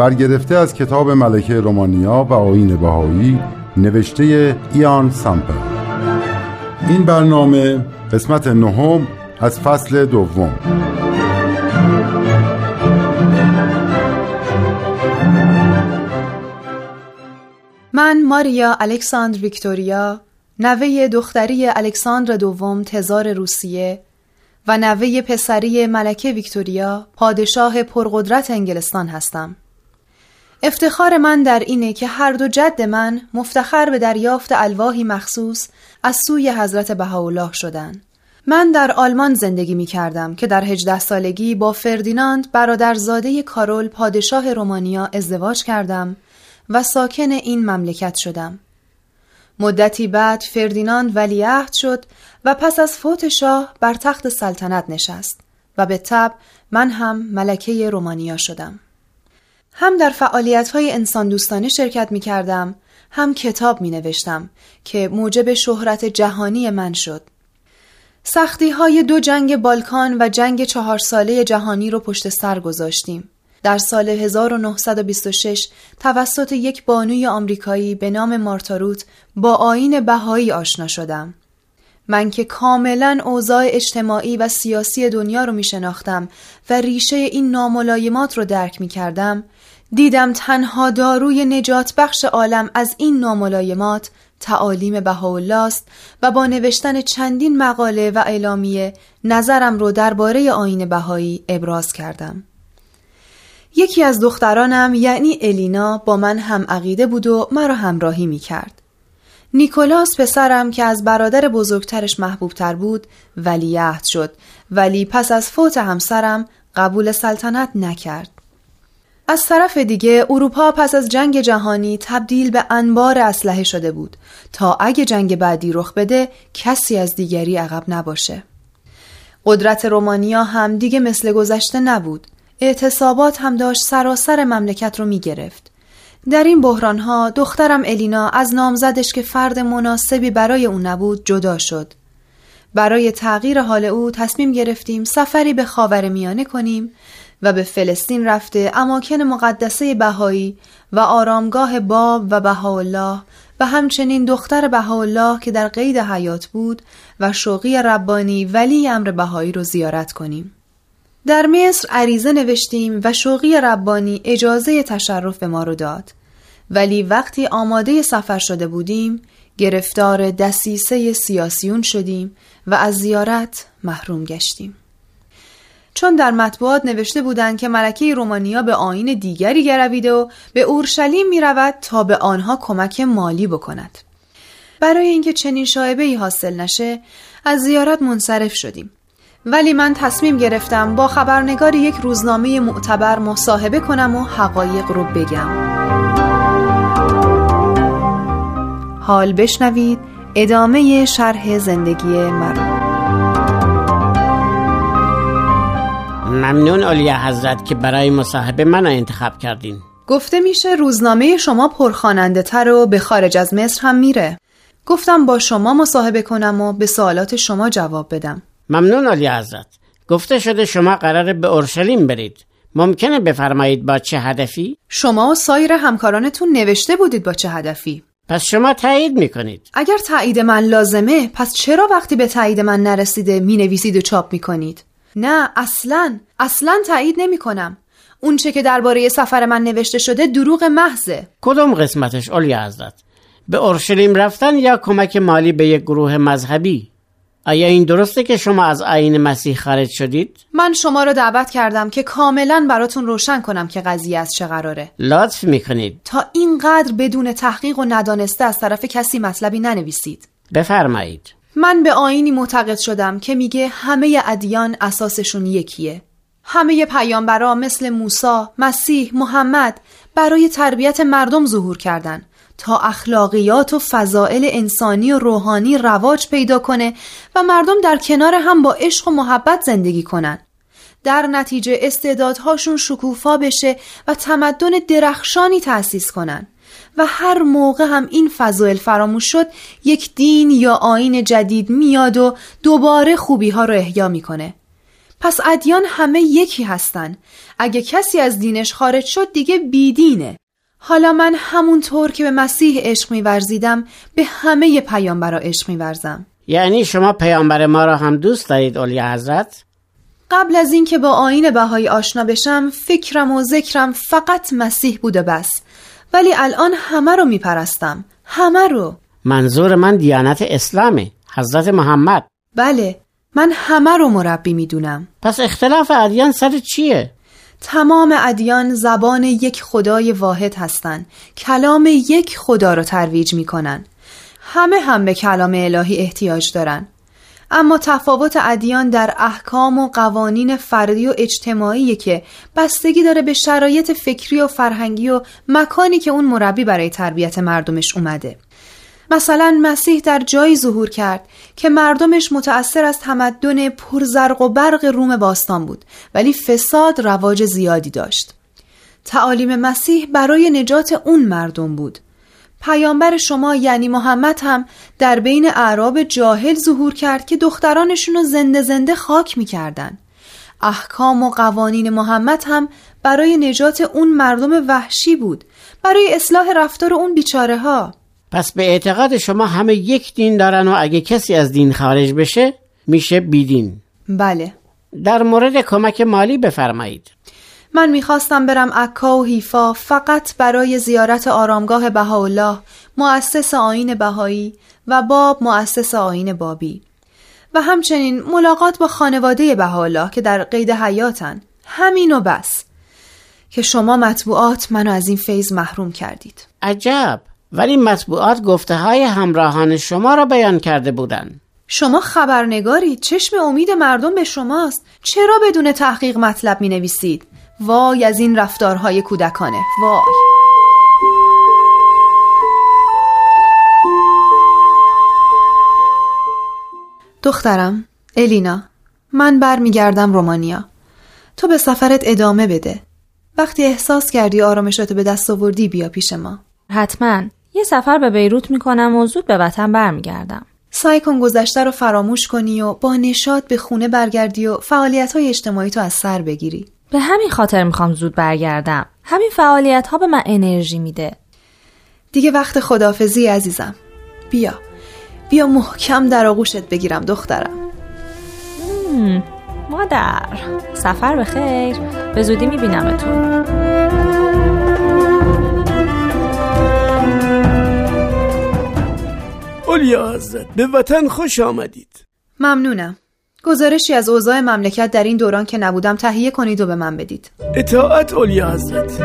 برگرفته از کتاب ملکه رومانیا و آین بهایی نوشته ایان سامپل. این برنامه قسمت نهم از فصل دوم. من ماریا الکساندر ویکتوریا نوه دختری الکساندر دوم تزار روسیه و نوه پسری ملکه ویکتوریا پادشاه پرقدرت انگلستان هستم. افتخار من در اینه که هر دو جد من مفتخر به دریافت الواحی مخصوص از سوی حضرت بهاءالله شدند. من در آلمان زندگی می کردم که در هجده سالگی با فردیناند برادرزاده کارول پادشاه رومانیا ازدواج کردم و ساکن این مملکت شدم. مدتی بعد فردیناند ولیعهد شد و پس از فوت شاه بر تخت سلطنت نشست و به تب من هم ملکه رومانیا شدم. هم در فعالیت های انسان دوستانه شرکت می کردم هم کتاب می نوشتم که موجب شهرت جهانی من شد. سختی های دو جنگ بالکان و جنگ چهار ساله جهانی رو پشت سر گذاشتیم. در سال 1926 توسط یک بانوی آمریکایی به نام مارتاروت با آین بهایی آشنا شدم. من که کاملا اوضاع اجتماعی و سیاسی دنیا رو می شناختم و ریشه این ناملایمات رو درک می کردم دیدم تنها داروی نجات بخش عالم از این ناملایمات تعالیم بهاءالله است و با نوشتن چندین مقاله و اعلامیه نظرم رو درباره آین بهایی ابراز کردم. یکی از دخترانم یعنی الینا با من هم عقیده بود و مرا همراهی می کرد. نیکولاس پسرم که از برادر بزرگترش محبوبتر بود ولیعهد شد ولی پس از فوت همسرم قبول سلطنت نکرد. از طرف دیگه اروپا پس از جنگ جهانی تبدیل به انبار اسلحه شده بود تا اگه جنگ بعدی رخ بده کسی از دیگری عقب نباشه. قدرت رومانیا هم دیگه مثل گذشته نبود. اعتصابات هم داشت سراسر مملکت رو می گرفت. در این بحران ها دخترم الینا از نامزدش که فرد مناسبی برای اون نبود جدا شد. برای تغییر حال او تصمیم گرفتیم سفری به خاور میانه کنیم و به فلسطین رفته اماکن مقدسه بهایی و آرامگاه باب و بهاءالله و همچنین دختر بهاءالله که در قید حیات بود و شوقی ربانی ولی امر بهایی رو زیارت کنیم. در مصر عریضه نوشتیم و شوقی ربانی اجازه تشرف به ما رو داد. ولی وقتی آماده سفر شده بودیم گرفتار دسیسه سیاسیون شدیم و از زیارت محروم گشتیم. چون در مطبوعات نوشته بودند که ملکه رومانیا به آین دیگری گرویده و به اورشلیم می رود تا به آنها کمک مالی بکند. برای اینکه چنین شایبه ای حاصل نشه از زیارت منصرف شدیم. ولی من تصمیم گرفتم با خبرنگار یک روزنامه معتبر مصاحبه کنم و حقایق رو بگم. حال بشنوید ادامه شرح زندگی مرا. ممنون اولیا حضرت که برای مصاحبه من انتخاب کردین گفته میشه روزنامه شما پرخاننده تر و به خارج از مصر هم میره گفتم با شما مصاحبه کنم و به سوالات شما جواب بدم ممنون اولیا حضرت. گفته شده شما قرار به اورشلیم برید. ممکنه بفرمایید با چه هدفی؟ شما و سایر همکارانتون نوشته بودید با چه هدفی؟ پس شما تایید می‌کنید. اگر تایید من لازمه پس چرا وقتی به تایید من نرسیده می نویسید و چاپ می‌کنید؟ نه اصلا اصلا تایید نمی کنم اونچه که درباره سفر من نوشته شده دروغ محضه. کدوم قسمتش اولیا حضرت؟ به اورشلیم رفتن یا کمک مالی به یک گروه مذهبی؟ آیا این درسته که شما از آین مسیح خارج شدید؟ من شما رو دعوت کردم که کاملا براتون روشن کنم که قضیه از چه قراره. لطف می‌کنید. تا اینقدر بدون تحقیق و ندانسته از طرف کسی مطلبی ننویسید. بفرمایید. من به آینی معتقد شدم که میگه همه ادیان اساسشون یکیه. همه پیامبرا مثل موسی، مسیح، محمد برای تربیت مردم ظهور کردند تا اخلاقیات و فضائل انسانی و روحانی رواج پیدا کنه و مردم در کنار هم با عشق و محبت زندگی کنن. در نتیجه استعدادهاشون شکوفا بشه و تمدن درخشانی تأسیس کنن و هر موقع هم این فضائل فراموش شد یک دین یا آین جدید میاد و دوباره خوبی ها رو احیا می‌کنه. پس ادیان همه یکی هستن. اگه کسی از دینش خارج شد دیگه بیدینه. حالا من همونطور که به مسیح عشق میورزیدم به همه پیامبرا عشق میورزم. یعنی شما پیامبر ما را هم دوست دارید اولی حضرت؟ قبل از اینکه با آین بهایی آشنا بشم فکرم و ذکرم فقط مسیح بوده بس. ولی الان همه رو میپرستم. همه رو. منظور من دیانت اسلامه حضرت محمد. بله من همه رو مربی می‌دونم. پس اختلاف ادیان سر چیه؟ تمام ادیان زبان یک خدای واحد هستند. کلام یک خدا رو ترویج می‌کنن همه هم به کلام الهی احتیاج دارن اما تفاوت ادیان در احکام و قوانین فردی و اجتماعی که بستگی داره به شرایط فکری و فرهنگی و مکانی که اون مربی برای تربیت مردمش اومده. مثلا مسیح در جایی ظهور کرد که مردمش متأثر از تمدن پرزرق و برق روم باستان بود ولی فساد رواج زیادی داشت. تعالیم مسیح برای نجات اون مردم بود. پیامبر شما یعنی محمد هم در بین اعراب جاهل ظهور کرد که دخترانشون رو زنده زنده خاک می‌کردن. احکام و قوانین محمد هم برای نجات اون مردم وحشی بود برای اصلاح رفتار اون بیچاره ها پس به اعتقاد شما همه یک دین دارن و اگه کسی از دین خارج بشه میشه بیدین. بله. در مورد کمک مالی بفرمایید. من می‌خواستم برم عکا و حیفا فقط برای زیارت آرامگاه بهاءالله مؤسس آین بهایی و باب مؤسس آین بابی. و همچنین ملاقات با خانواده بهاءالله که در قید حیاتن. همین و بس. که شما مطبوعات منو از این فیض محروم کردید. عجب! ولی مطبوعات گفته های همراهان شما را بیان کرده بودند. شما خبرنگاری چشم امید مردم به شماست. چرا بدون تحقیق مطلب می نویسید وای از این رفتارهای کودکانه. وای. دخترم الینا من برمیگردم رومانیا. تو به سفرت ادامه بده. وقتی احساس کردی آرامشاتو به دست آوردی بیا پیش ما. حتما. یه سفر به بیروت می‌کنم و زود به وطن برمیگردم. سعی کن گذشته رو فراموش کنی و با نشاط به خونه برگردی و فعالیت های اجتماعی تو از سر بگیری. به همین خاطر می‌خوام زود برگردم. همین فعالیت ها به من انرژی میده. دیگه وقت خدافزی عزیزم. بیا. بیا محکم در آغوشت بگیرم دخترم. مادر سفر به خیر. به زودی میبینمتون. اولیا حضرت به وطن خوش آمدید. ممنونم. گزارشی از اوضاع مملکت در این دوران که نبودم تهیه کنید و به من بدید. اطاعت اولیا حضرت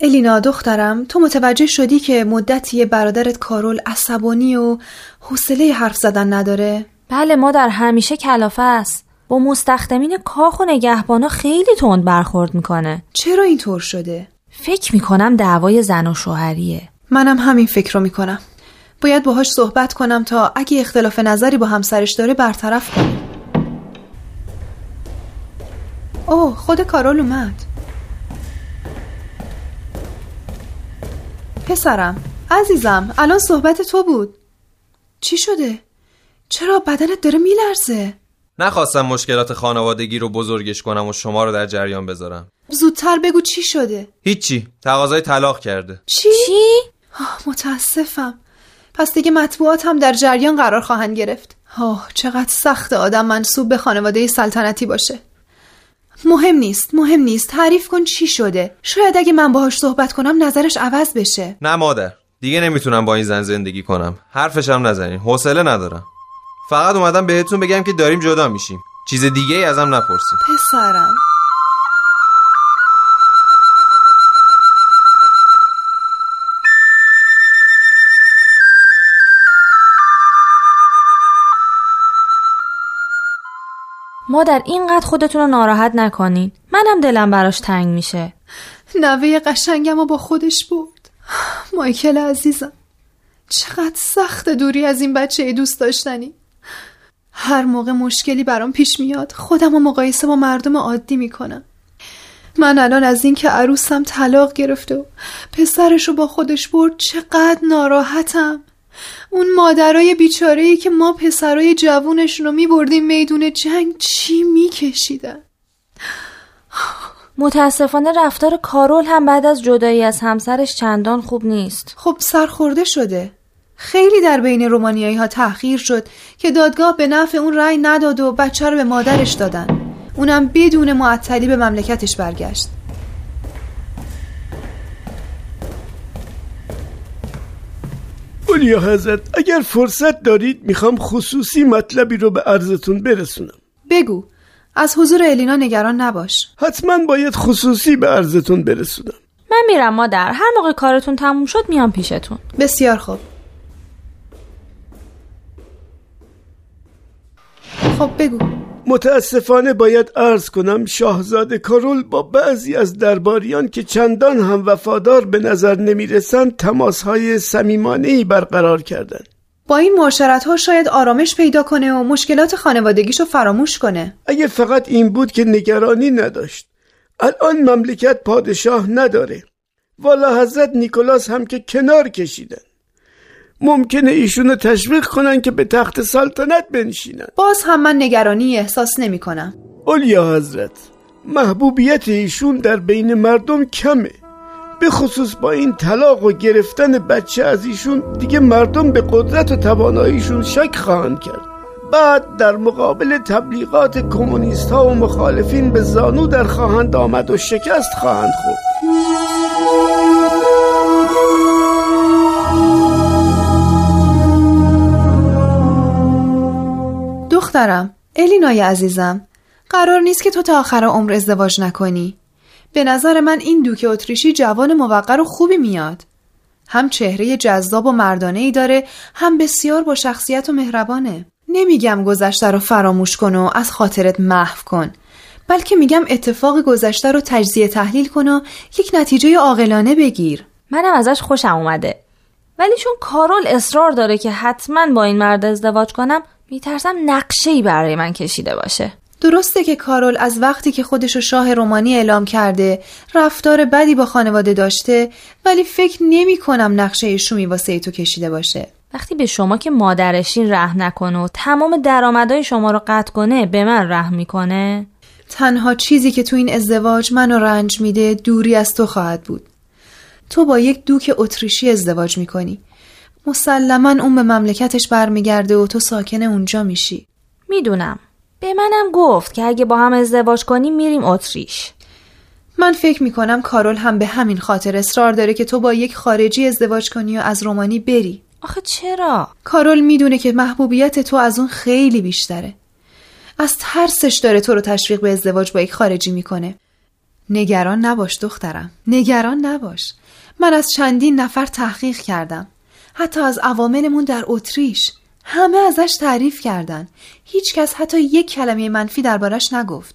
الینا دخترم تو متوجه شدی که مدتی برادرت کارول عصبانی و حوصله حرف زدن نداره؟ بله مادر همیشه کلافه است. با مستخدمین کاخ و نگهبانا خیلی تند برخورد می‌کنه. چرا اینطور شده؟ فکر می‌کنم دعوای زن و شوهریه. منم همین فکر رو می‌کنم. باید باهاش صحبت کنم تا اگه اختلاف نظری با همسرش داره برطرف کنیم اوه خود کارول اومد. پسرم عزیزم الان صحبت تو بود. چی شده؟ چرا بدنت داره میلرزه؟ نخواستم مشکلات خانوادگی رو بزرگش کنم و شما رو در جریان بذارم. زودتر بگو چی شده؟ هیچی. تقاضای طلاق کرده. چی؟ چی؟ متاسفم. پس دیگه مطبوعات هم در جریان قرار خواهند گرفت. آه چقدر سخت آدم منصوب به خانواده سلطنتی باشه. مهم نیست مهم نیست. تعریف کن چی شده. شاید اگه من باهاش صحبت کنم نظرش عوض بشه. نه مادر دیگه نمی‌تونم با این زن زندگی کنم. حرفشم نزنین. حوصله ندارم. فقط اومدم بهتون بگم که داریم جدا میشیم. چیز دیگه ای ازم نپرسیم پسرم. مادر اینقدر خودتون رو ناراحت نکنین منم دلم براش تنگ میشه. نوه قشنگم رو با خودش بود. مایکل عزیزم چقدر سخت دوری از این بچه ای دوست داشتنی. هر موقع مشکلی برام پیش میاد خودم رو مقایسه با مردم عادی می‌کنم. من الان از اینکه عروسم طلاق گرفته و پسرش رو با خودش برد چقدر ناراحتم. اون مادرای بیچاره ای که ما پسرای جوونشون رو میبردیم میدون جنگ چی میکشیدن؟ متاسفانه رفتار کارول هم بعد از جدایی از همسرش چندان خوب نیست. خب سرخورده شده. خیلی در بین رومانیایی ها تأخیر شد که دادگاه به نفع اون رأی نداد و بچه رو به مادرش دادن. اونم بدون معطلی به مملکتش برگشت. اولیا حضرت اگر فرصت دارید می‌خوام خصوصی مطلبی رو به عرضتون برسونم. بگو از حضور الینا نگران نباش. حتما باید خصوصی به عرضتون برسونم. من میرم مادر هر موقع کارتون تموم شد میام پیشتون. بسیار خوب. خب بگو. متاسفانه باید عرض کنم شاهزاده کارول با بعضی از درباریان که چندان هم وفادار به نظر نمی‌رسند تماسهای صمیمانه‌ای برقرار کردند. با این معاشرت ها شاید آرامش پیدا کنه و مشکلات خانوادگیشو فراموش کنه. اگه فقط این بود که نگرانی نداشت. الان مملکت پادشاه نداره. والا حضرت نیکولاس هم که کنار کشیدن. ممکنه ایشونو تشویق کنن که به تخت سلطنت بنشینن. باز هم من نگرانی احساس نمی کنم. اولیا حضرت محبوبیت ایشون در بین مردم کمه. به خصوص با این طلاق و گرفتن بچه از ایشون دیگه مردم به قدرت و تواناییشون شک خواهند کرد. بعد در مقابل تبلیغات کمونیست ها و مخالفین به زانو در خواهند آمد و شکست خواهند خورد. دخترم. الینای عزیزم قرار نیست که تو تا آخر عمر ازدواج نکنی. به نظر من این دوک اتریشی جوان موقر و خوبی میاد. هم چهره جذاب و مردانه ای داره هم بسیار با شخصیت و مهربانه. نمیگم گذشته رو فراموش کن و از خاطرت محو کن بلکه میگم اتفاق گذشته رو تجزیه تحلیل کن و یک نتیجه عاقلانه بگیر. منم ازش خوشم اومده. ولی چون کارول اصرار داره که حتما با این مرد ازدواج کنم میترسم نقشه ای برای من کشیده باشه. درسته که کارول از وقتی که خودشو شاه رومانی اعلام کرده رفتار بدی با خانواده داشته ولی فکر نمی کنم نقشه شومی واسه تو کشیده باشه. وقتی به شما که مادرشین رحم نکنه و تمام درآمدهای شما رو قطع کنه به من رحم می‌کنه؟ تنها چیزی که تو این ازدواج منو رنج میده دوری از تو خواهد بود. تو با یک دوک اتریشی ازدواج می‌کنی. مسلما اون به مملکتش برمیگرده و تو ساکن اونجا میشی. می‌دونم. به منم گفت که اگه با هم ازدواج کنیم میریم اتریش. من فکر می‌کنم کارول هم به همین خاطر اصرار داره که تو با یک خارجی ازدواج کنی و از رومانی بری. آخه چرا؟ کارول می‌دونه که محبوبیت تو از اون خیلی بیشتره. از ترسش داره تو رو تشویق به ازدواج با یک خارجی می‌کنه. نگران نباش دخترم. نگران نباش. من از چندین نفر تحقیق کردم. حتی از عواملمون در اتریش. همه ازش تعریف کردن. هیچکس حتی یک کلمه منفی دربارش نگفت.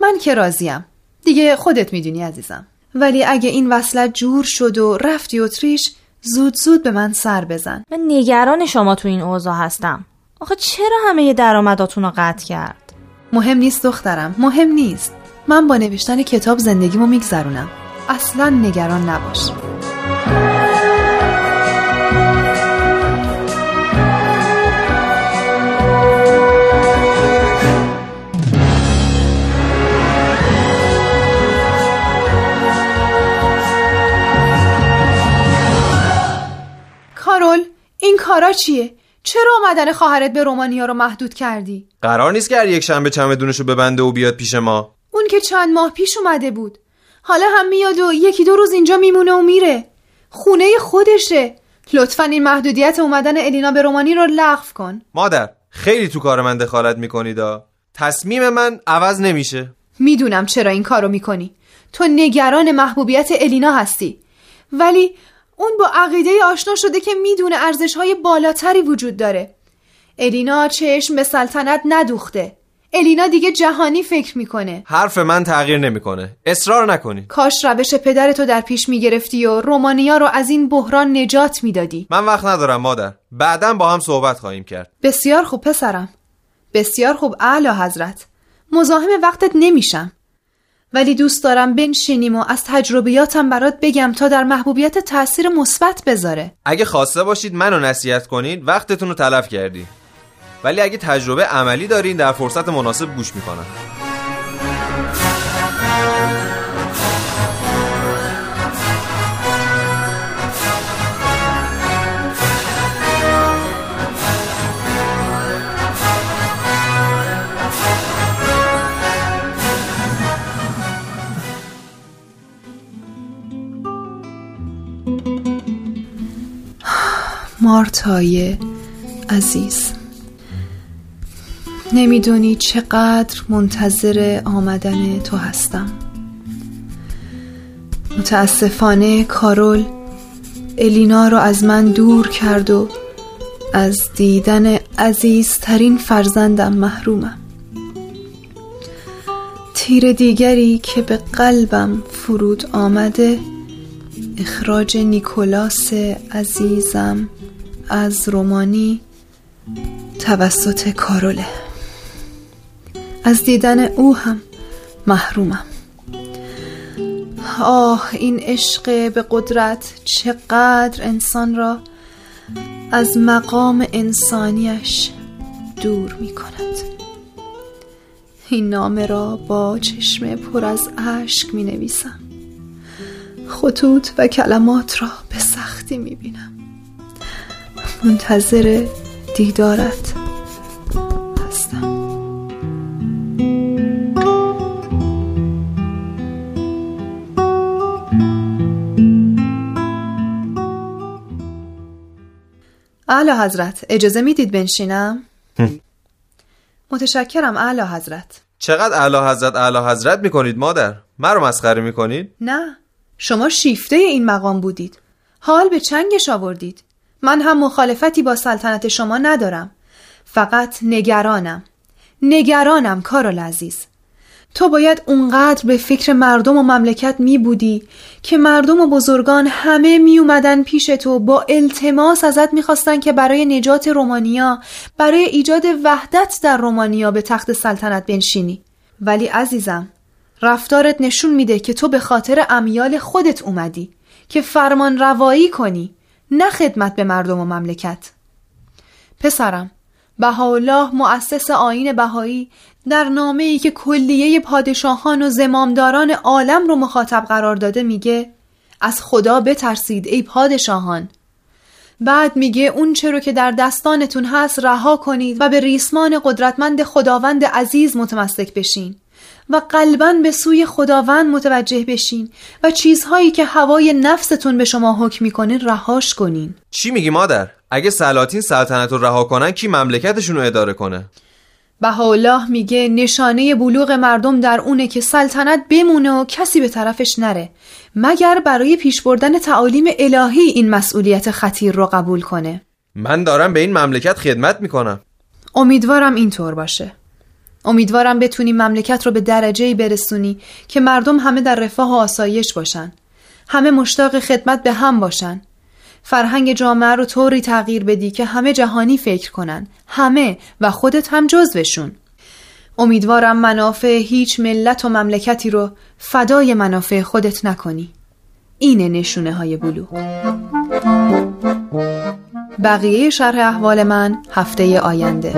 من که راضیم. دیگه خودت می‌دونی عزیزم. ولی اگه این وصلت جور شد و رفتی اتریش زود زود به من سر بزن. من نگران شما تو این اوضاع هستم. آخه چرا همه درآمداتون رو قطع کرد؟ مهم نیست دخترم. مهم نیست. من با نوشتن کتاب زندگیمو میگذرونم. اصلا نگران نباش. این کارا چیه؟ چرا آمدن خواهرت به رومانیا رو محدود کردی؟ قرار نیست که هر یک شنبه چمدونشو ببنده و بیاد پیش ما. اون که چند ماه پیش اومده بود. حالا هم میاد و یکی دو روز اینجا میمونه و میره. خونه خودشه. لطفا این محدودیت اومدن الینا به رومانی رو لغو کن. مادر خیلی تو کار من دخالت می‌کنید تصمیم من عوض نمیشه. می‌دونم چرا این کارو می‌کنی. تو نگران محبوبیت الینا هستی. ولی اون با عقیده آشنا شده که می‌دونه ارزش های بالاتری وجود داره. الینا چشم به سلطنت ندوخته. الینا دیگه جهانی فکر می‌کنه. حرف من تغییر نمی‌کنه. اصرار نکنی کاش روش پدرتو در پیش می‌گرفتی و رومانیا رو از این بحران نجات می‌دادی. من وقت ندارم مادر. بعدا با هم صحبت خواهیم کرد. بسیار خوب پسرم. بسیار خوب اعلی حضرت. مزاحم وقتت نمیشم. ولی دوست دارم بنشینیم و از تجربیاتم برات بگم تا در محبوبیت تاثیر مثبت بذاره. اگه خواسته باشید منو نصیحت کنید وقتتون رو تلف کردی. ولی اگه تجربه عملی دارین در فرصت مناسب گوش می‌کنم. مارتای عزیز. نمی‌دونی چقدر منتظر آمدن تو هستم. متاسفانه کارول الینا رو از من دور کرد و از دیدن عزیزترین فرزندم محرومم. تیر دیگری که به قلبم فرود آمده اخراج نیکولاس عزیزم از رومانی توسط کاروله. از دیدن او هم محرومم. آه این عشق به قدرت چقدر انسان را از مقام انسانیش دور می کند. این نامه را با چشم پر از اشک می نویسم. خطوط و کلمات را به سختی می بینم. منتظر دیدارت هستم. اعلی حضرت اجازه می‌دید بنشینم؟ متشکرم اعلی حضرت. چقدر اعلی حضرت اعلی حضرت می‌کنید مادر؟ من رو مسخره می‌کنید؟ نه شما شیفته این مقام بودید. حال به چنگش آوردید. من هم مخالفتی با سلطنت شما ندارم. فقط نگرانم. نگرانم کارول عزیز تو باید اونقدر به فکر مردم و مملکت می بودی که مردم و بزرگان همه می اومدن پیش تو با التماس ازت می‌خواستن که برای نجات رومانیا برای ایجاد وحدت در رومانیا به تخت سلطنت بنشینی. ولی عزیزم رفتارت نشون میده که تو به خاطر امیال خودت اومدی که فرمان روایی کنی. نه خدمت به مردم و مملکت. پسرم بهاءالله مؤسس آین بهایی در نامه ای که کلیه پادشاهان و زمامداران عالم رو مخاطب قرار داده میگه از خدا بترسید ای پادشاهان. بعد میگه اون چرا که در دستانتون هست رها کنید و به ریسمان قدرتمند خداوند عزیز متمسک بشین. و قلبا به سوی خداوند متوجه بشین و چیزهایی که هوای نفستون به شما حکم می‌کنه رهاش کنین. چی میگی مادر؟ اگه سلاطین سلطنت رو رها کنن کی مملکتشون رو اداره کنه؟ بهاءالله میگه نشانه بلوغ مردم در اونه که سلطنت بمونه و کسی به طرفش نره. مگر برای پیش بردن تعالیم الهی این مسئولیت خطیر رو قبول کنه؟ من دارم به این مملکت خدمت می‌کنم. امیدوارم اینطور باشه. امیدوارم بتونی مملکت رو به درجه برسونی که مردم همه در رفاه و آسایش باشن. همه مشتاق خدمت به هم باشن. فرهنگ جامعه رو طوری تغییر بدی که همه جهانی فکر کنن. همه و خودت هم جزوشون. امیدوارم منافع هیچ ملت و مملکتی رو فدای منافع خودت نکنی. اینه نشونه های بلو بقیه شرح احوال من هفته آینده.